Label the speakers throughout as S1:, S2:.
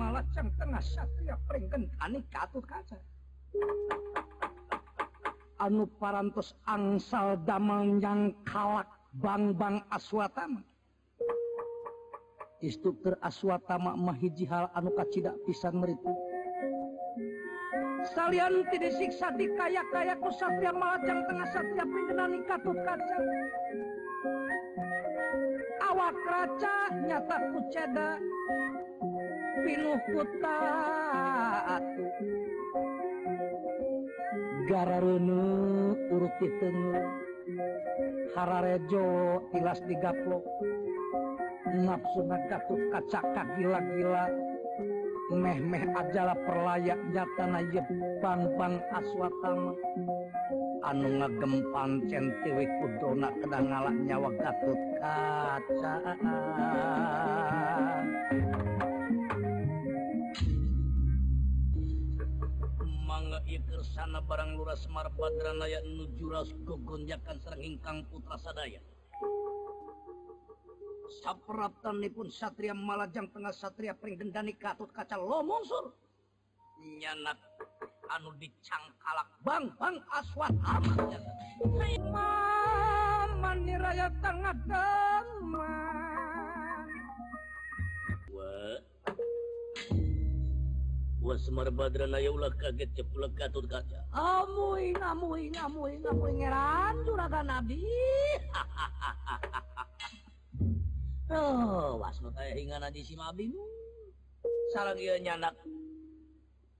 S1: malah sang tengah satria peringkan anik katut kaca anu parantos angsal damang yang kalak bang-bang aswatama instruktur aswatama mahiji hal anu kacidak pisan meritu salian tidak siksa di kayak kaya ku satria malah yang tengah satria peringkan anik katut kaca awak raja nyata cedak gararono uru ten Harjo Ilas 30 nafsuuna Gaut kacakak gila-gila mehmeh ajalah per layak yat na jebupanpan aswat anu ngaagempan centwe kudona kedang nganyawa Gaut kacaan sana barang lurah Semar Badran layak nujuras kegonjakan serang hingkang putra sadaya. Sapratan pun satria malajang tengah satria pering dendani katut kaca lomonsur. Nyanak anu dicangkalak bang bang aswat amat. Hai mama niraya tengah demam. buah Semar Badran ayalah ya kaget cepulah ya katut kaca. Amui ngamui, ngamui, ngamui ngeran juragan Nabi. oh, wasno kayak hingga nadi si Mabi mu. Sarang iya nyanak.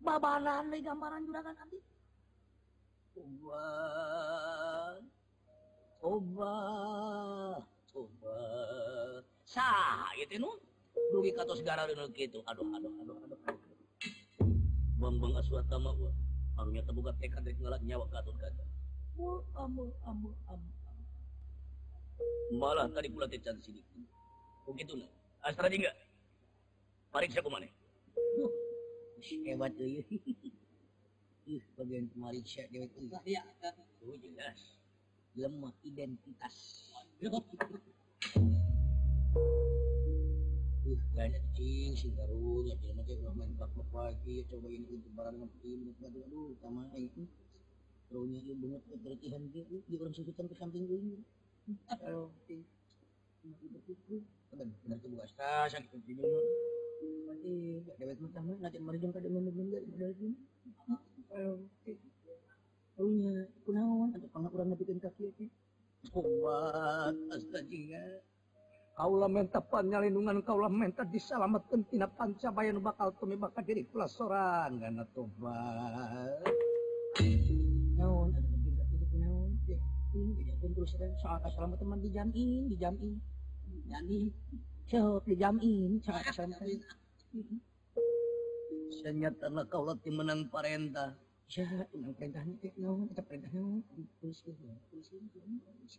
S1: Babanan lagi gambaran juragan Nabi. Obat, obat, obat. Sah, itu nun. Dugi katos gara itu. Aduh, aduh, aduh, aduh. aduh bambang aswatama wa arunya terbuka tekad eh, dari ngalat nyawa katun kata mul amul amul amul malah tadi pula tecan sini begitu oh, nah astra jingga pariksa kumane uh, hebat tuh ya ih bagian pemariksa dewa itu ya jelas lemah identitas lain at cing si baru ya di mana kalau main pak pagi ya coba ini untuk barang ngerti aduh aduh sama eh, itu Raunya itu banget ketertihan eh, dia eh, di orang sukutan ke samping gue ini oh, kalau benar tuh buka stas yang kita tidur mati dewet mentah mah nanti merjung kada menunggu dari modal ini oh, kalau Raunya kunaon atau pangak orang ngabikin kaki ya kuat astaga Kaulah minta pannya lindungan kaulah minta diselamatkan tina pancabayan bakal tumi bakal diri pelasoran karena tobat. Naon, naon, ini terus soal keselamatan teman dijamin, dijamin, dijamin, cek dijamin, soal saya Senyata lah kaulah timenang parenta. Ya, ini perintahnya, naon, kita perintahnya, terus, terus, terus, terus,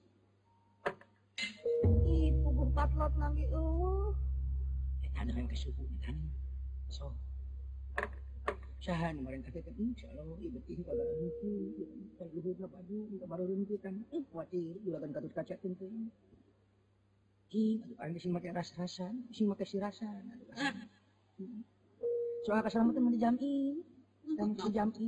S1: ibu gumpat lot nanti oh kita dengan kesuku kan so sahan kemarin kata kan insya Allah ibu tinggi kalau lucu kalau ibu apa aja nggak baru rumpi kan eh khawatir juga kan katut kaca tentu Ki, kan? gitu, ada sih makai ras-rasan, sih makai si rasa. Ah. Hmm. Soal keselamatan mandi jam'i, dan si jam'i.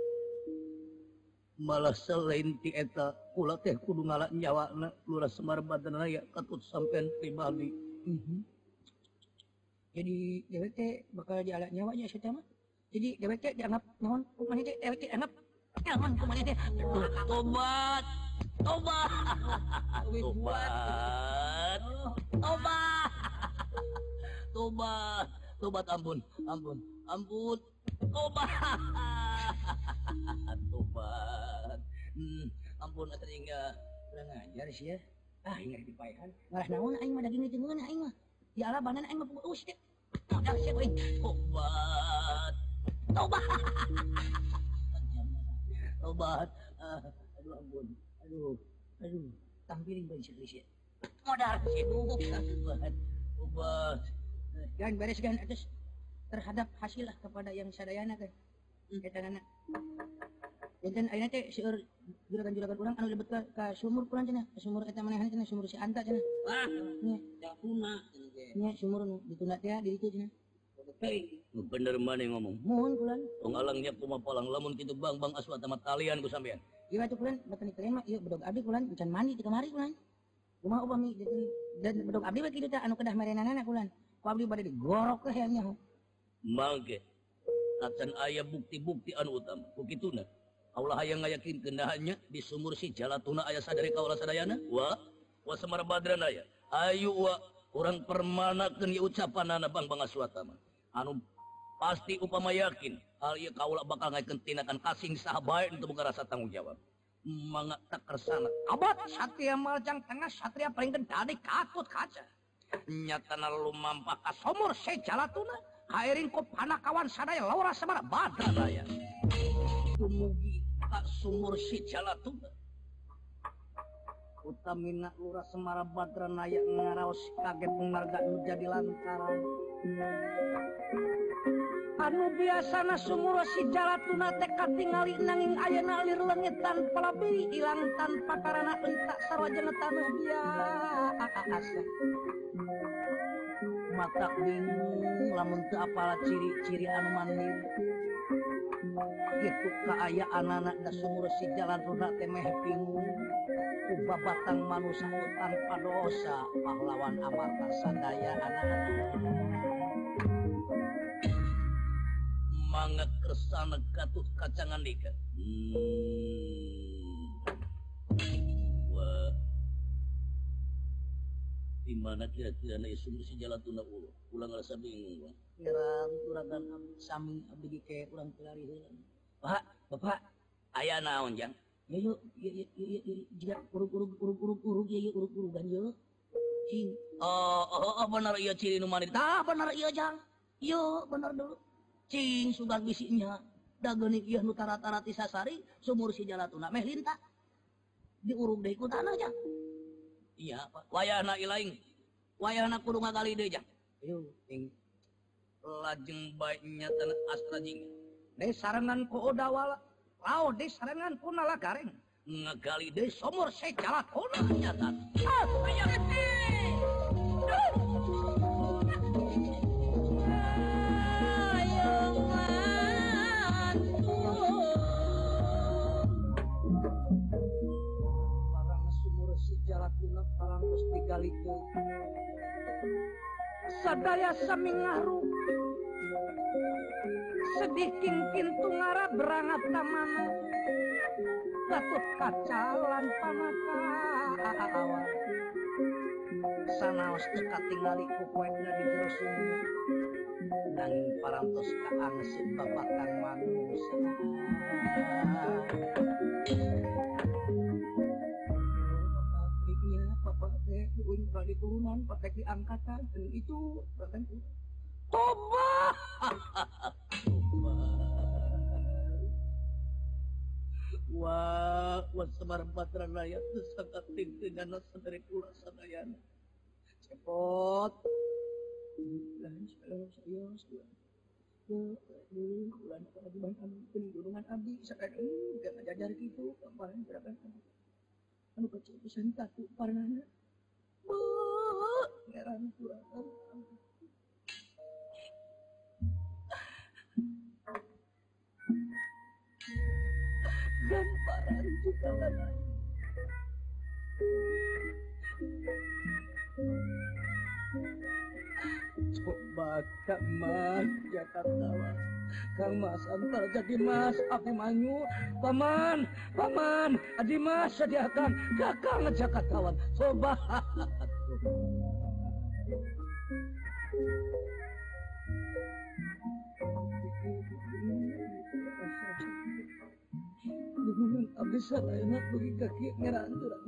S1: malah selain tieta ulat teh kudu ngalak nyawa na luas semarbatyak katut sampeyan pribalik mhm. jadiwete bakal dia alak nyawanya jadi en toba tobat ambpun ambpun amb to haha Tuhan. Hmm, ampun atri enggak ya. udah ngajar sih ya. Ah, ingat dipayakan. Ngalah naon aing mah daging jeung aing mah. Ya Allah banan aing mah pugus. Udah sih euy. Tobat. Tobat. Tobat. Ah, aduh ampun. Aduh. Aduh. Tampiling bae sih sih. Modar sih tobat. Tobat. gan beres gan atas terhadap hasilah kepada yang sadayana kan. Eta nana. Jantan ayeuna si seueur juragan-juragan urang anu lebet ka, ka sumur kurang cenah, sumur eta manehna cina sumur si Anta cina
S2: Wah,
S1: nya
S2: dapuna ya cenah ge.
S1: Nya sumur nu ditunda teh di cina cenah.
S2: Bener mana yang ngomong?
S1: Mohon kulan.
S2: Tong alangnya kuma palang lamun kitu bang bang aswat sama talian ku sampean.
S1: Iya tuh kulan, batan kalian mah iya bedog abdi kulan, encan mandi kita mari kulan. Kumaha upami jadi dan bedog abdi begitu kitu teh anu kedah merenanana kulan. Ku abdi bade digorok ke hayangnya.
S2: Mangke. ayaah bukti-bukti an utama begitu nah Allah aya yang yakin kedahannya di sumur si Jatuna ayah sadari ka serayanaran aya Ayu kurang permane ucapan an pasti upama yakin hal kau bakaltinakan kasing sahabat untuk menga rasa tanggung jawab man tak ter
S1: sana aparia yang majang Tengah satria dari
S2: kaut kacanyalum sumur
S1: jalan tununa air ingkup anak kawan sana Laura
S2: Semara Baugi tak sumur si
S1: kutamina Lura Semara Baran aya ngaraui kaget pengmarga jadi lantaran panu biasa sumur si jaratunakat tinggalin nanging ayah allir lengetan pelabiri hilang tanpa karena entak sa jeatankak asnya ah, ah, ah, takwin menpa ciri-ciri An mandi itu keaya anak-anak dan sumur si jalan roda temme bingung ubah batang manu seur tanpa dosa pahlawan apa sadaya
S2: anak-ak mant kesa kacangan diga hmm.
S1: Ah,
S2: oh, oh, oh,
S1: bener sudah bisinyataraari sumur si Me diururuf deututan aja
S2: iya wayahna ilaing wayahna kudu ngagali deui jang lajeng baiknya tanah jing,
S1: de sarangan ku odawala lao de sarangan ku nala gareng
S2: ngegali
S1: deh somor sejalat kuna
S2: nyata
S1: ah, saddaya saming ngaruh sedihingpintunggara berangat tamanmu batut kaca lan pa sana tinggalku poinya dis ini dan parabab Wa itu dari turunan, praktek di angkatan, dan itu bahkan itu.
S2: Toba! Toba! Wah, wasabar batran layak sesakat tinggi dan sadari pula sadayana.
S1: Cepot. Dan saya saya saya. Dulu bulan kewajiban kami pendurungan abdi sekarang ini tidak ngajar gitu kemarin berapa? kami. Anu kecil pesan takut parnana perjuangan kamu. Gamparan juga lagi. mas Jakarta Kang Mas Antar jadi Mas Abi Manyu Paman Paman Adi Mas sediakan Kakang Kawan Sobat Sa कोika ki ngaran duraद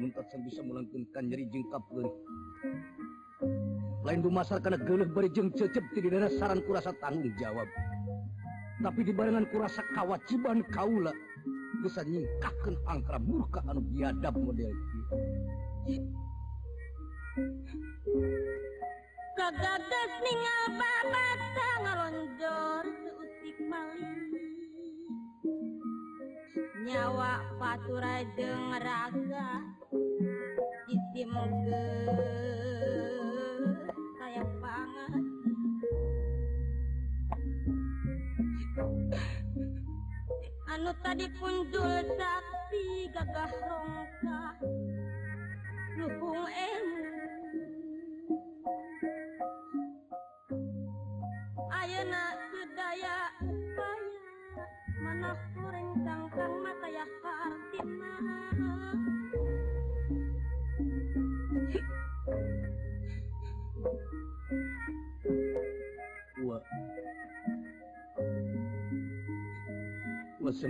S1: bisa melangunkannyeri jengka lain dimas karena gelukberi jengcep di daerah saran kurasa tanggung jawab tapi dibarenngan kurasa kawawajiban Kaula bisa nyingkatahkan anngka burka anuge diadab model
S3: itu kaga apa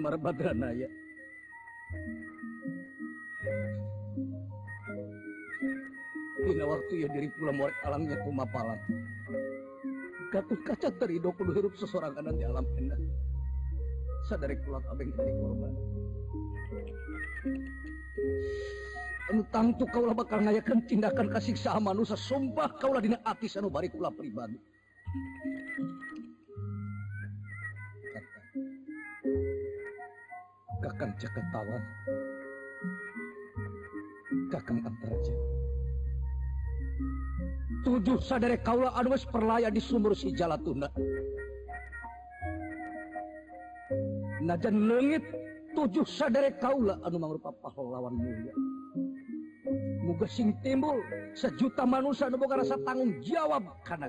S3: மரபாத்துறாயா Dina ya.
S1: waktu ya diri pula muat alamnya kumapalan. Gatuh kaca terido kudu hirup kanan di alam endah. Sadari pula abeng dari korban. Entang tu kaulah bakal ngayakan tindakan kasih sama manusia. Sumpah kaulah dina ati sanubari kula pribadi. akan tawar, Kakang Antaraja tujuh sadari kaula anwes perlaya di sumur si jalatuna najan lengit tujuh sadari kaula anu mangrupa pahlawan mulia muga sing timbul sejuta manusia anu boga rasa tanggung jawab kana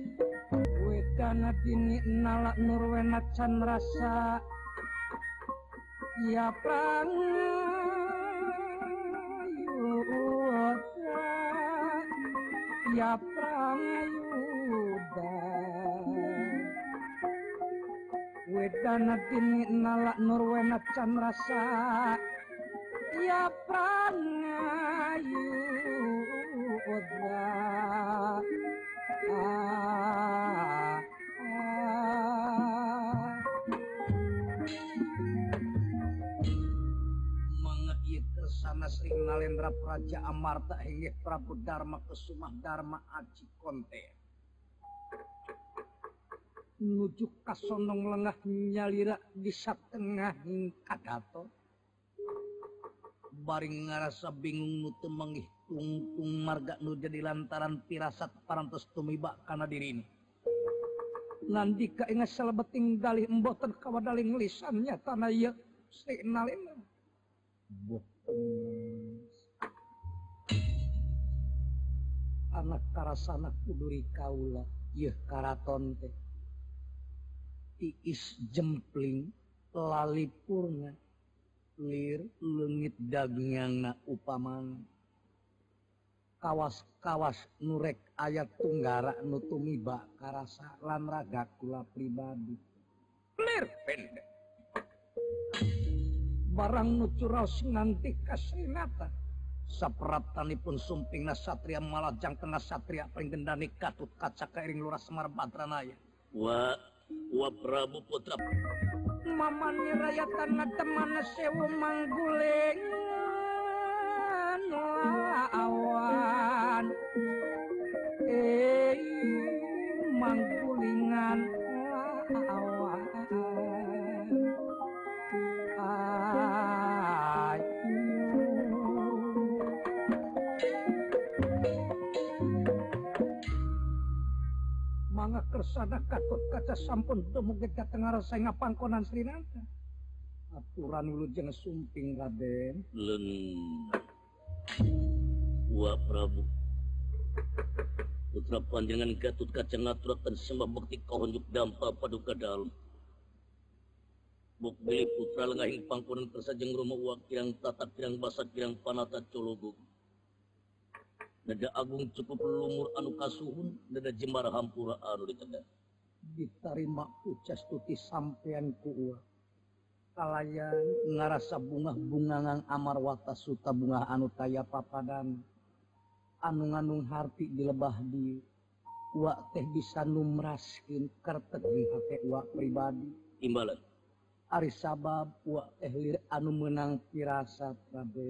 S1: Na ini nalak nurwenchan rasa ya pra ya pra Weda na ini nalak nurwen can rasa ya Pra Raja Amarta Hingeh Prabu Dharma Kesumah Dharma Aji Konte. Menuju kasonong lengah nyalira di satengah kadato. Baring ngerasa bingung nutu mengih tungtung marga nu jadi lantaran pirasat parantos tumiba karena diri ini. Nandi kaingat selebeting dalih emboten kawadaling lisannya tanah ya nalin. Bukan ana Kud Kaulais jempling lalipurnya clearrlengit daging anak upama kawas-kawas Nurrek ayat Tenggaranutumibak karsalan ragakula pribadi cleark barang nucur nanti kasihatan peratani pun sumping nas Satria Maltjang Tenas Satria pergendai katut kaca kairing
S2: luas Semara
S1: patran ayabu put mamaraya mengguling awan manggulingan awan manga kersada katut kaca sampun kita tengah saya pangkonan Sri Nanta. Aturan ulu jeng sumping Raden.
S2: Len. Wah Prabu. Putra panjangan Gatut kaca ngaturakan sembah bakti kahonjuk dampak paduka dalam. Buk putra lengahing pangkonan jeng rumah uak kirang tatak kirang basah kirang panata colobuk. Quran dada Agung cukup luur anu kas suhun dada jemararah hampura
S1: au ditega diterima kucasti sampeyan pua kalal ngarasa bungah bungangan Amar watasuta bunga anu taya papagan anu anung harti di leahdi buak teh bisa numraskin karte h uwak pribadi
S2: imbalan
S1: ari sabab buak ehlir anu
S2: menangpiraasa
S1: trabe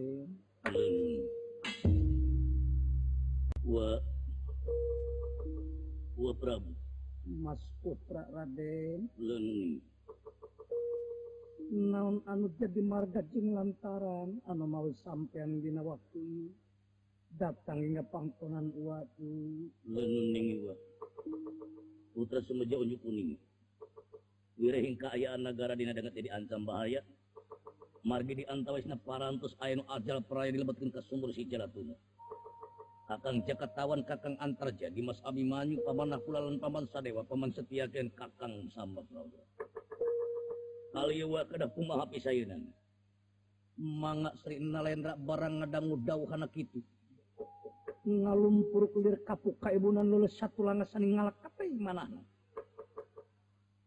S1: Prabura Raden na an jadi Marga Jing lantaran An mau sampeyandina waktu
S2: datangnya pangtonan waktu Putraja kuning wirhin keayaan negara di jadi diancam bahaya marga diantawa paras aya a per dibatatkan ke sumber sejarahuh Kakang Jakatawan Kakang Antarja Dimas Abimanyu Paman Nakulalan Paman Sadewa Paman Setiaken Kakang Sambat Rawa Kaliwa kedah kumaha pisayeunan
S1: Mangga Sri Nalendra barang ngadangu dauhana kitu ngalumpur kulir kapuk ka ibunan lulus satu sani ngalak kape mana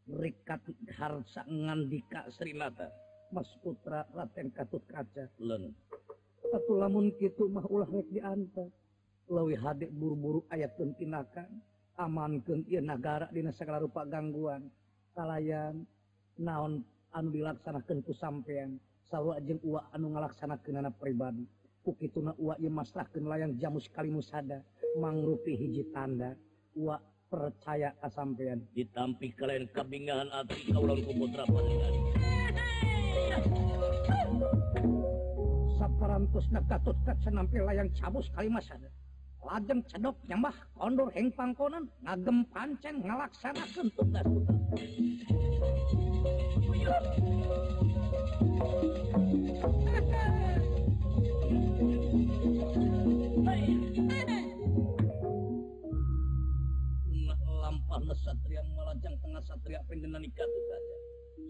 S1: Rikat harsa ngandika Sri Nata Mas Putra Raten Katut Kaca
S2: Len
S1: Satu lamun kitu mah ulah rek diantar lewi hadir buru-buru ayat tentinakan aman ke negara digala rupa gangguanang naon anil laksana keku sampeyan anu ngalakanaken pribankiang jamu sekalisa manrupi hiji tanda uwak percaya sampeyan
S2: ditampi kalian
S1: kebinglangdra layang ca Kalimas lajeng cedok nyembah kondur heng pangkonan ngagem panceng ngalaksanakan tugas
S2: tugas lampah satria malajang tengah satria pendenani katu saja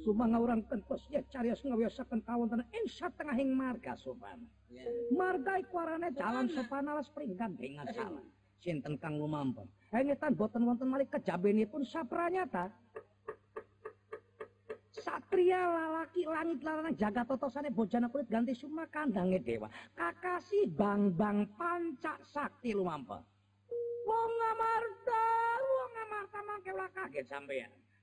S1: Sumanga orang kentos ya cari carias ngawiasakan kawan tanah insya tengah hing marga sopan. Ya. Marga ikwarane jalan sopan alas peringkat dengan salah. Sinten kang lumampun. Hengitan boten wonten malik kejabeni pun nyata, Satria lalaki langit laranang jaga toto sana bojana kulit ganti suma kandangnya dewa. Kakasi bang bang pancak sakti lumampun. Wong ngamarta, wong ngamarta mangke kaget sampean.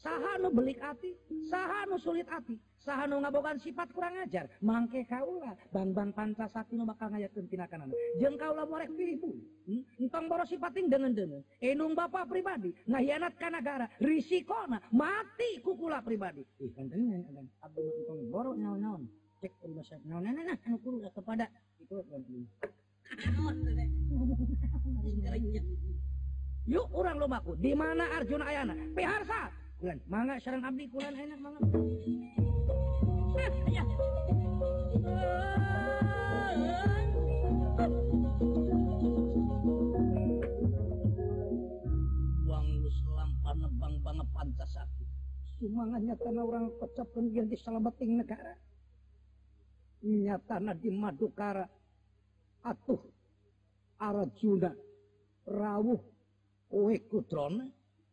S1: sahhan belik hati sahhanu sulit hati sahhan ngabogan sifat kurang ajar mangke kaulah Bambang pantas satu bak ngajar ketinakanan jengkaulah boleh hmm? diriangro sipatin dengan den enong Bapak pribadi nahiant Kangara risikona mati kukula pribadi yku di mana Arjuna Ayna P saat Mangga sarang abdi kulan enak banget.
S2: uang lu selampar nebang banget pantas
S1: aku sumangannya karena orang kocap pendian di negara nyatana di madukara atuh Arjuna rawuh Kue Kutron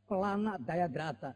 S1: pelana daya derata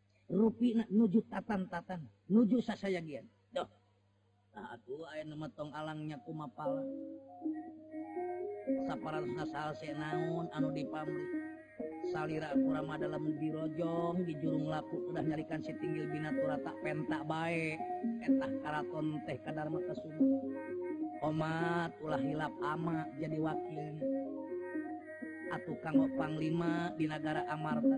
S1: nu-tata nuju saya Gi anya naun anu diph salirku Ram adalah dirojjo dijurum laku udah nyarikan Sitinggil binatura tak pentak baik enak Karaton teh kadar mata subuh omadlah hilap ama jadi wakil At kanggokpangglima di negara Amarta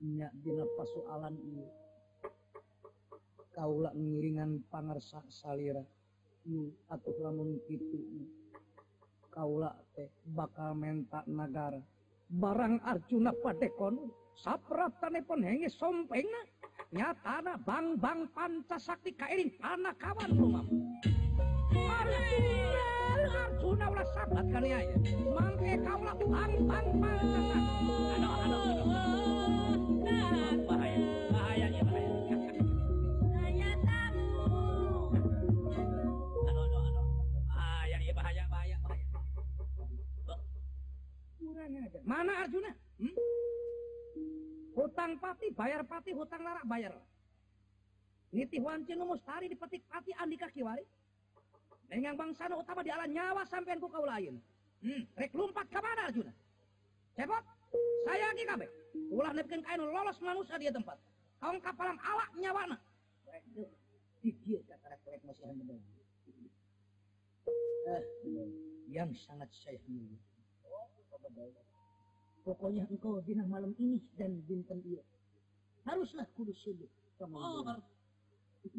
S4: la pasalan kaulah menggiran panar sakrah atau ramun kauula teh bakal mentak negara
S1: barang Arjuna padakon sapratpon henge sampai nya tanah bangbang pantas Sakti kain panah kawan lum Arjuna ulah sabat kania ya. kaulah aduh. Aduh, aduh, Mana Arjuna? Hmm? Hutang pati, bayar pati, hutang larak bayar. Niti Wancinu Mustari dipetik pati Andika Kiwari. Nengang bangsana utama di alam nyawa sampai ku kau lain. Hmm, rek lompat ke mana Arjuna? Cepot, saya lagi kabe. Ulah nepkeun kain lolos manusia dia tempat. Kau kapalan awak nyawana.
S4: Waduh, dia kata rek masih
S1: Eh, yang sangat saya hendak.
S4: Pokoknya engkau dinah malam ini dan bintang ia. Haruslah kudus sudut.
S1: Oh,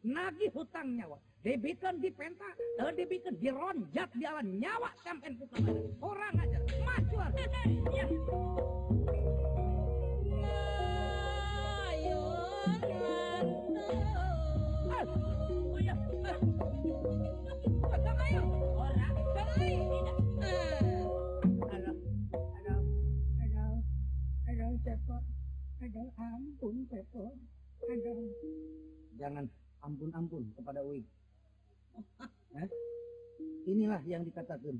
S1: nagih hutang nyawa dibikin di penta eh, dan di ronjat di alam nyawa sampai putra orang aja maju ya. Jangan ampun-ampun kepada Uig. Nah, ya? inilah yang dikatakan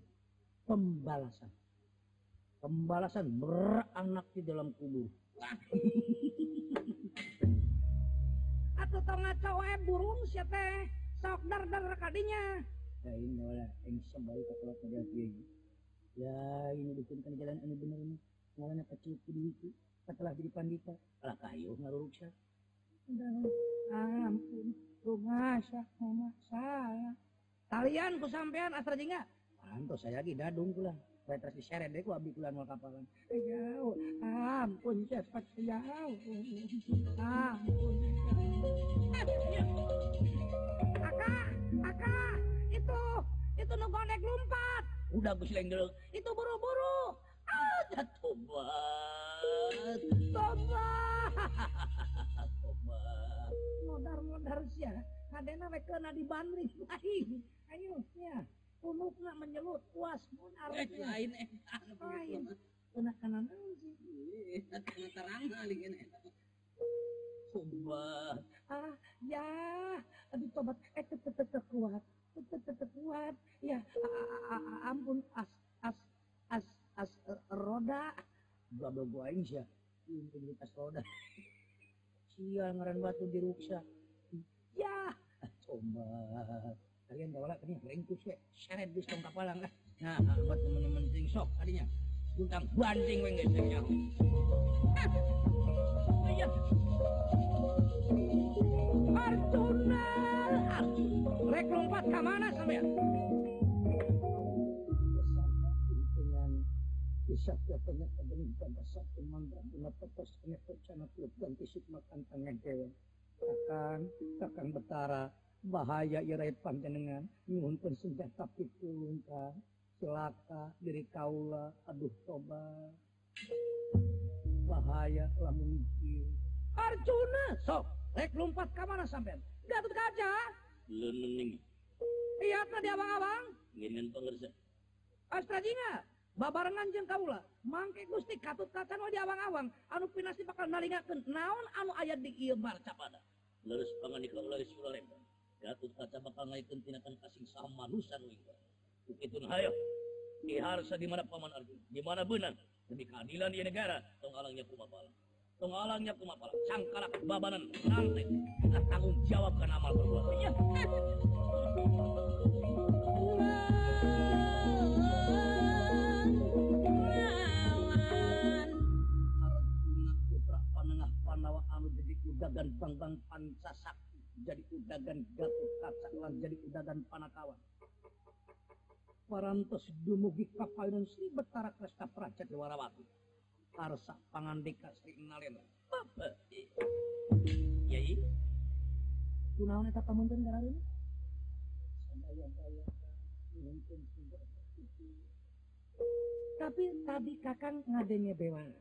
S1: pembalasan. Pembalasan beranak di dalam kubur. Atau tengah cowok burung siapa sok dar dar kadinya. Ya ini wala ini sembari kalau kelas dia. ini. Ya ini bikinkan jalan ini benar ini. Ngalana kecil di itu. Setelah jadi pandita. Alah kayu rusak. Udah ah, ampun rumah saya rumah oh, saya ya. talian ku sampean asal jingga antos saya lagi dadung kulan petres diseret deh ku abdi kulan mau kapalan eh, jauh ampun cepat jauh ampun kakak Aka, itu itu nukonek lompat.
S2: udah gue dulu
S1: itu buru-buru
S2: ada ah,
S1: tubat harusnya kadena rekena di lagi lain ya punuk nak menyelut puas
S2: pun
S1: harus
S2: lain eh
S1: lain kena kanan sih iya,
S2: kena terang kali ini eh, Sumpah.
S1: Ah, ya. Aduh, tobat. Eh, tetep tetep kuat. Tetep tetep kuat. Ya, ampun. As, as, as, as, roda.
S2: Gak bawa gua aja. Ini
S1: tas roda. Sial, ngeran batu di ruksa. ya coba kaliannal denganmerintah pe percana klub ganti Sigma deweng ang Kaang bertara bahaya Iirat panjenenganungah tapi pulungngka celata diri kaula aduh soba bahaya laung kecil Arjuna sompat ke mana sampe kaca iyalah dia
S2: Bang alang
S1: pengja asstraa babaaran Anj kaulah mang gustik katut kaca mal di alang-awang anu pinasi bakal naken naon anu ayat di
S2: disa dimana Paman di gimana be jadi keadilan di negaralangnya kumapal pengalangnya kumapal sangkara bababanan tanggung jawabkan amal
S1: waktunya udagan banggang pancasakti jadi udagan gatot kacalan jadi udagan panakawan parantos dumugi kapal kapayunan Sri Betara Kresta Prajat Warawati Arsa pangandika Sri Nalena
S2: Bapak Yai iya,
S1: kunaon iya. eta pamunten ini. tapi tadi kakang ngadenya bewana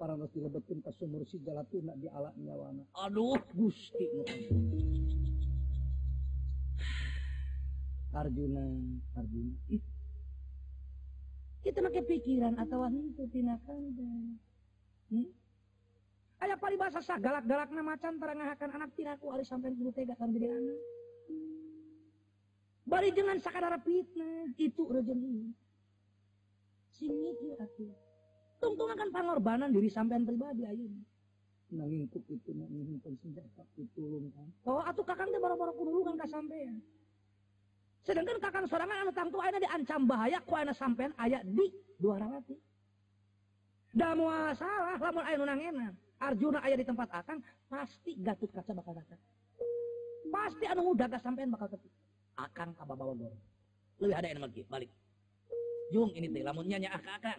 S1: para betun ke sumur si jalatuna di alat nyawana
S2: aduh
S1: gusti Arjuna Arjuna ih kita pakai pikiran atau anu itu tinakan hmm? Ayah pari bahasa sah galak galak nama macan terangahakan anak tiraku hari sampai guru tega kan jadi anak bari dengan sakadara fitnah itu rezeki sini itu Tungtung akan pengorbanan diri sampean pribadi ayo. Nah ngikut itu, nah ngikut senjata itu kan. Oh, atuh kakang teh baru-baru kan ka sampean. Sedangkan kakang sorangan anu tangtu ayeuna diancam bahaya ku ayeuna sampean aya di dua rawati. Da moal salah lamun aya nu nangenan. Arjuna aya di tempat akan pasti Gatut Kaca bakal datang. Pasti anu muda gak sampean bakal ketik. Akang kababawa goreng. Lebih ada yang lagi, balik. Jung ini teh lamunnya nyanyi ah, ke -akan.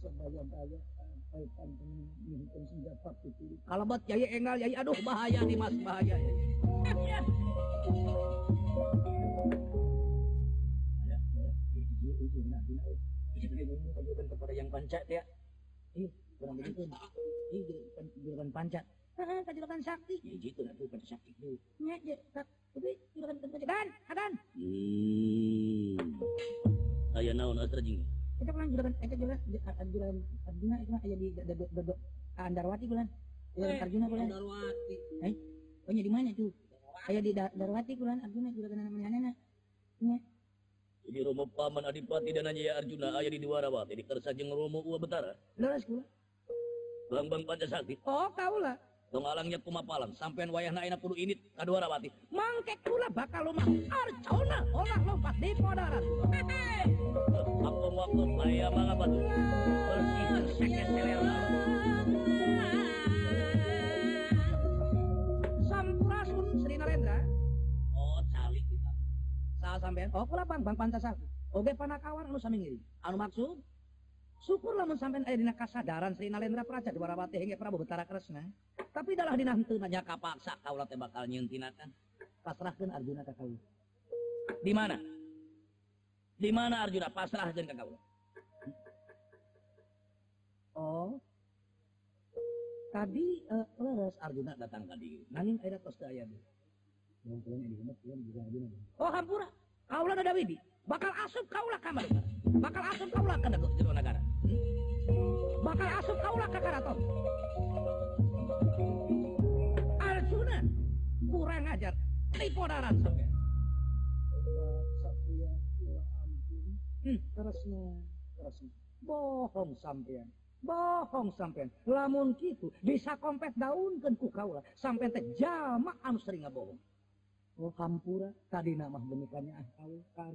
S4: sebaya-baya
S1: sampai yai engal yai aduh bahaya nih mas bahaya. kepada yang pancat ya. Ih, kurang begitu. Ih, juragan pancat. Heeh, juragan sakti. Ya gitu lah tuh sakti tuh. Ya, ya, tapi juragan pancat kan,
S2: kan. Ih. naon astrajing itu
S1: pernah kan juragan itu juragan juragan Arjuna itu mah jadi dodok Andarwati bulan juragan iya, eh, Arjuna bulan
S2: Andarwati
S1: eh oh iya, di mana tuh ayah di Darwati bulan Arjuna juragan namanya anak ya
S2: jadi romo paman adipati dan ya Arjuna ayah di Dwarawati di kersa jeng romo uwa betara ah.
S1: leres kula
S2: Bang Bang Pancasakti.
S1: Oh, kau lah
S2: dong alangnya kumapalan sampean wayah naena kudu ini kaduarawati
S1: mangkek kula bakal lomah arcona olah lompat di podaran
S2: aku waktu maya mangabat bersih sekek selera
S1: sampurasun Sri Narendra
S2: oh calik kita
S1: sah sampean oh kula bang bang pancasar oke panakawan anu samingiri anu maksud Syukurlah mun sampean aya dina kasadaran Sri Nalendra Praja Warawati hingga Prabu Betara Kresna. Tapi dalah dina henteu nya kapaksa kaula teh bakal nyeuntinatan. Pasrahkan Arjuna ke kaula. Di mana? Di mana Arjuna pasrahkeun ka kaula? Oh. Tadi uh, Arjuna datang ka dieu. Nanging aya tos teu aya. Oh hampura. Kaula ada Widi. Bakal asup kaula kamar, Bakal asup kaula ka negara. maka as tahu kurang ajar
S4: tripod
S1: hmm. bohong sampeyan bohong sampeyan lamun gitu bisa komplek daun keku kauula sampeyan jamaam seringa bohongpura oh, tadi nama demiannya ah,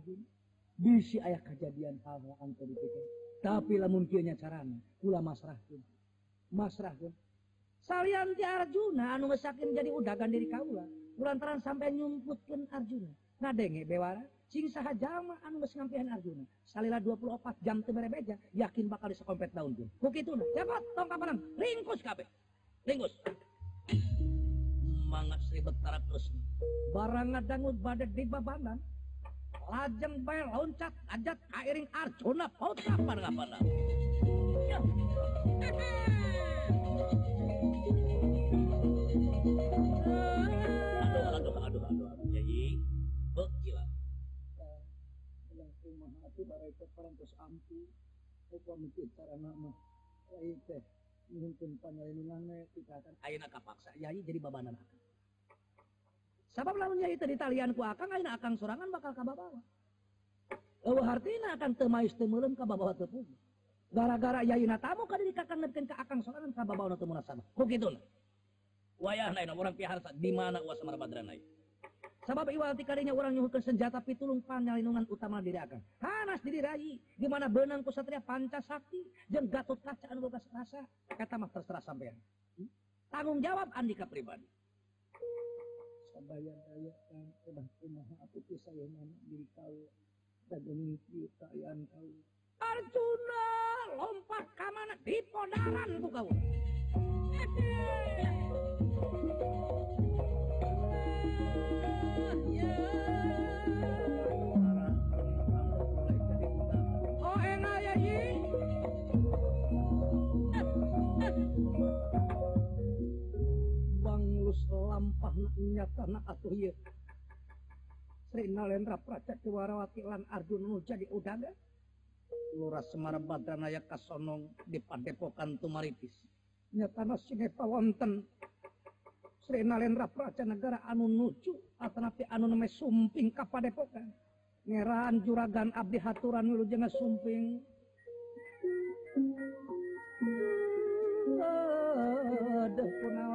S1: bisi ayah kejadian kamuan tapilah mungkinnya cara pula masrahku masrahku Arjuna anukin jadi udahgan diri Kalah bulan teran sampai nyumputkan Arjuna nah denge bewara saha jamaan mempi Arjuna salilah 24 jam remja yakin bakal
S2: dikompet tahunki tongkapankus
S1: barang danggut badet di babaan lajeng bae loncat ajat kairing Arjuna putra
S2: margapana.
S1: Ya.
S2: Aduh aduh aduh aduh. Jadi beki lah.
S4: Yang terima hati barai perantos ampu. Apa mikir cara nama. Baik teh. Mungkin panjang ini nangnya kita akan.
S1: Ayo nak Yai jadi babanan Sabab lamunnya itu di talian ku akang, aina akang sorangan bakal kababawa. Lalu hartina akan temais temelem kababawa tepung. Gara-gara yayina tamu kada dikakangetkan ke akang sorangan kababawa na temuna sama. Kukitun.
S2: Wayah nain orang piharsa di mana uas marbadran naik.
S1: Sabab orang karinya orang tapi senjata pitulung panyalinungan utama diri akang. Hanas diri rai. Gimana benang ku satria pancasakti sakti. gatot kacaan lukas rasa. Kata mah terserah sampean. Hmm? Tanggung jawab andika pribadi.
S4: bayar- yang saya mana di demi tayan tahu
S1: Arjunal lompat kamana di padaaran jugau tanah iya. Srinalendra Pracawarawati lan Arjuna jadi udaga Lurah Semar Badranaya Kasonong di Padepokan Tumaritis nyatana sineta wonten Sri Nalendra negara anu nuju atanapi anu namai sumping kapadepokan ngeran juragan abdi haturan lu jengah sumping ada punawa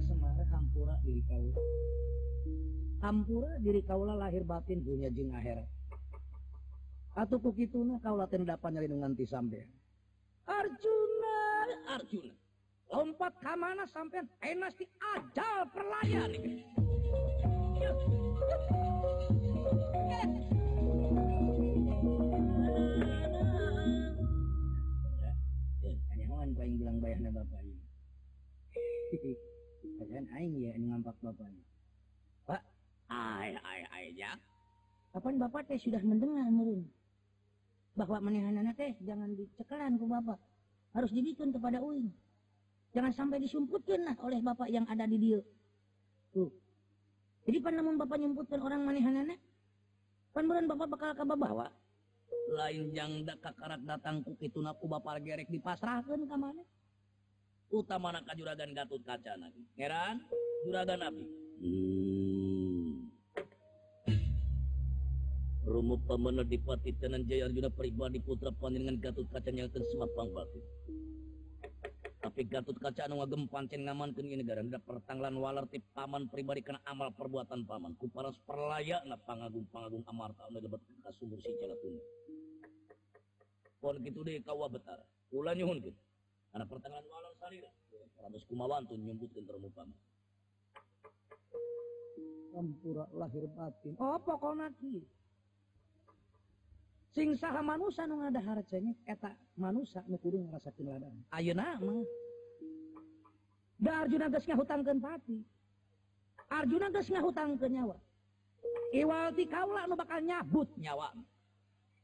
S1: Sepura diri Ka tampura diri Kalah lahir batin punya Jing a begitunya kalau dapatnya nganti sam Arjuju lompat kamana sampeyan
S2: ensti ada pelaja Bapak
S1: papaan Bapak sudah mendengar Bapakehana jangan dicekelanku Bapak harus dibitun kepada Ui jangan sampai dismpukinlah oleh bapak yang ada di dia jadi pan Bapak menyebutkan orang manehan Bapakkak
S2: lain yangt datang kuku ba Gerek
S1: dipasahkan kameh
S2: utama nak juragan Gatot Kaca lagi. Heran? Juragan Abi. Hmm. Rumah pemenang dipati tenan jaya Arjuna pribadi putra panjenengan gatut Kaca yang semapang batu. Tapi gatut Kaca anu ngagem pancen ngamankeun ieu negara da pertanglan walar ti paman pribadi kana amal perbuatan paman. Ku paras perlayakna pangagung-pangagung amarta anu lebet ka sumur si jalatun. Pon gitu deh kawa betar. Ulah nyuhun kitu. Karena pertengahan malam salira. Ratus kumawantun nyumbutkan permukaan
S1: Tempura lahir batin. Oh pokok nanti Sing saha manusia nung ada harganya eta manusia nu kudu ngerasakeun ladang. nama, mah Da Arjuna geus ngahutangkeun pati. Arjuna sengah ngahutangkeun nyawa. Iwal ti kaula nu bakal nyabut nyawa.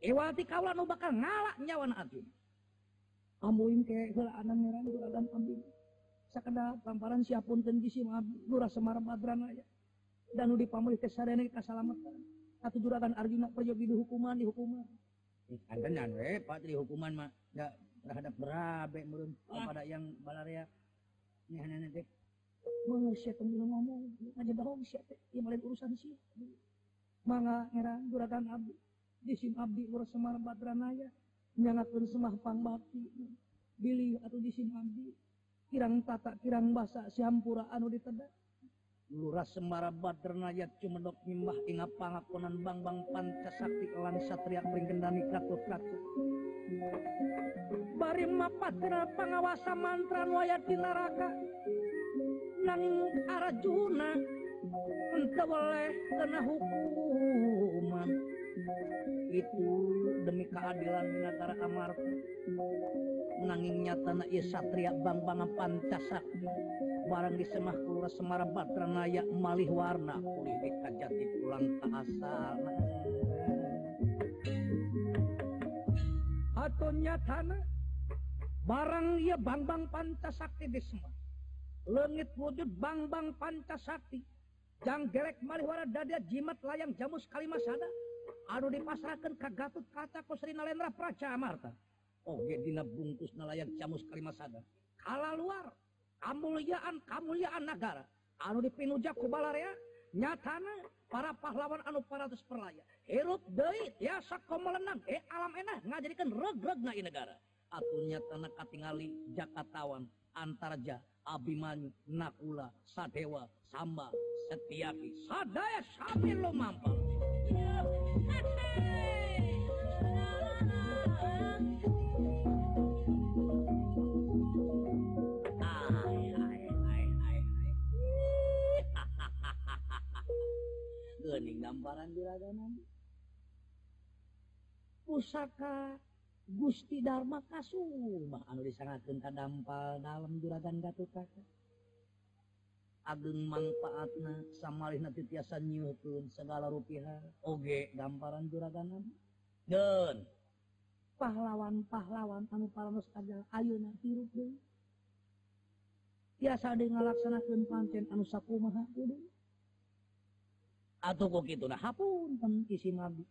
S1: Iwal ti kaula nu bakal ngalak nyawa na Arjuna. Ambuing ke ngeran merah gerakan kambing. Sakada lamparan siapun tenjisi maaf lurah semar badran aja. Ya. Dan di pamrih teh kita selamat Atau juragan Arjuna perjogi di hukuman di hukuman. Anten dan we patri hukuman mah da terhadap berabe meureun kepada yang balaria. ini hanya teh. Mau sia ngomong aja bohong siapa yang ieu urusan sih. Mangga ngerang juragan abdi. sim abdi lurah semar badran aja. Ya. yang pun semapan ba giih atau disinbi Kirangtata Kirang basa siampura anu dited Lurah Seembar Baat cumedokmlaha pangaponan bank-bank Pancasatiklan satriak penggendami Pra bare Ma Pat pengawasan mantra nuwayat di laraka nang a juna oleh ten hukum manap itu demi keadilan negara Amar menangisnya tanah ia satria bang bangan pancasak barang di semah kelurah semara batra yak malih warna kulih dikajati pulang ke asal atunya tanah barang ia bang bang pancasakti di semah lengit wujud bang bang pancasakti jang gerek malih warna dada jimat layang jamus kalimas ada dipasahkan ke Gatut kata Pasrina Lendra Praca Marta Oke Di bungkus nelayan Camus kemas kalau luar ambulan kamuliaan negara Aduh dipinu Jakkubalar ya nyatana para pahlawan au 400 perlayrutit ya,6 eh alam enak nga jadikan reg negara nyatantingali Jakartawan antara aja Abiman Nakula saddewa Sambaiaki sambil lo mampu dening gambaran juraga nabi Hai pusaka Gusti Dharma Kasum di sangatkenta-dampal dalam jun Gatutakakak manfaatnya sama nantiasany segala ruiah Oke
S2: dampran
S1: pahlawan-pahlawan anu paraasa ngalakana konten an
S2: Atuh kok
S1: gitulahpuni nabi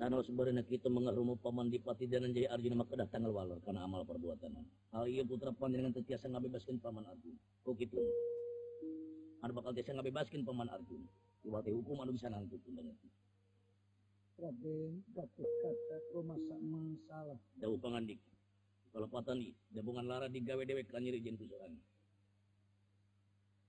S2: sana sebenarnya kita mengharumu paman pati dan jadi Arjuna maka datang walor karena amal perbuatan. Hal ah, iya putra dengan tetiasa ngabebaskan paman Arjuna. Kok oh, gitu? ada bakal tiasa ngabebaskin paman Arjuna. Kuwati hukum anu bisa nangkut itu
S4: Raden batuk kata rumah masa
S2: salah. Jauh pangandik. Kalau patani, nih, jabungan lara digawe dewek kanyiri
S1: jen kusuhan.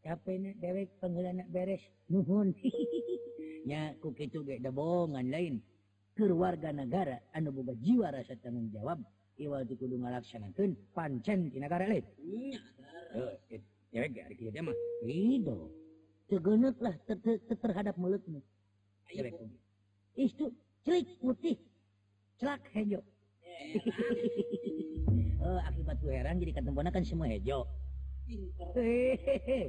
S1: kalau dewek penggellanak beres nuhun nyakubongan lain keluarga negara and buubah jiwa rasa tanggung jawab iwa dikulu ngalaksanun pancengarautlah terhadap mulutmu isih akibatan jadi kanakan semua hehe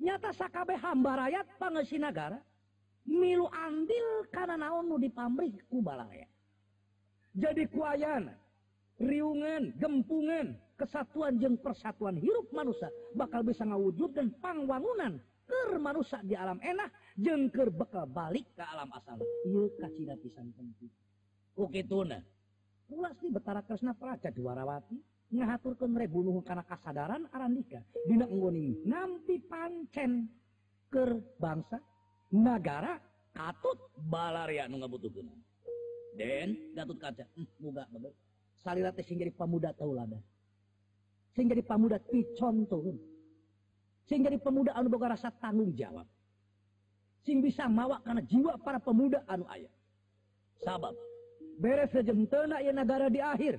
S1: nyata sakabe hambarayaat pan Singara milu ambil karena naon mau di pabrikku jadi kuaya riungan gempungan kesatuan jeng persatuan hirup manusia bakal bisa nga wujud dan pangwangunan kemanak di alam enak jengker bekal balik ke alam asalcinaan
S2: Oke tuna
S1: pulas di Betara Krisna Praca Diwarawati turkan karena kasadaran ara nikah nanti pancen kebangsa negara
S2: katut
S1: balariauhcam sehingga pemuda dicontoun sehingga di pemuda anuga rasa tanggung jawab sing bisa mawak karena jiwa para pemuda anu ayaah
S2: sa
S1: beres se ten yang negara di akhir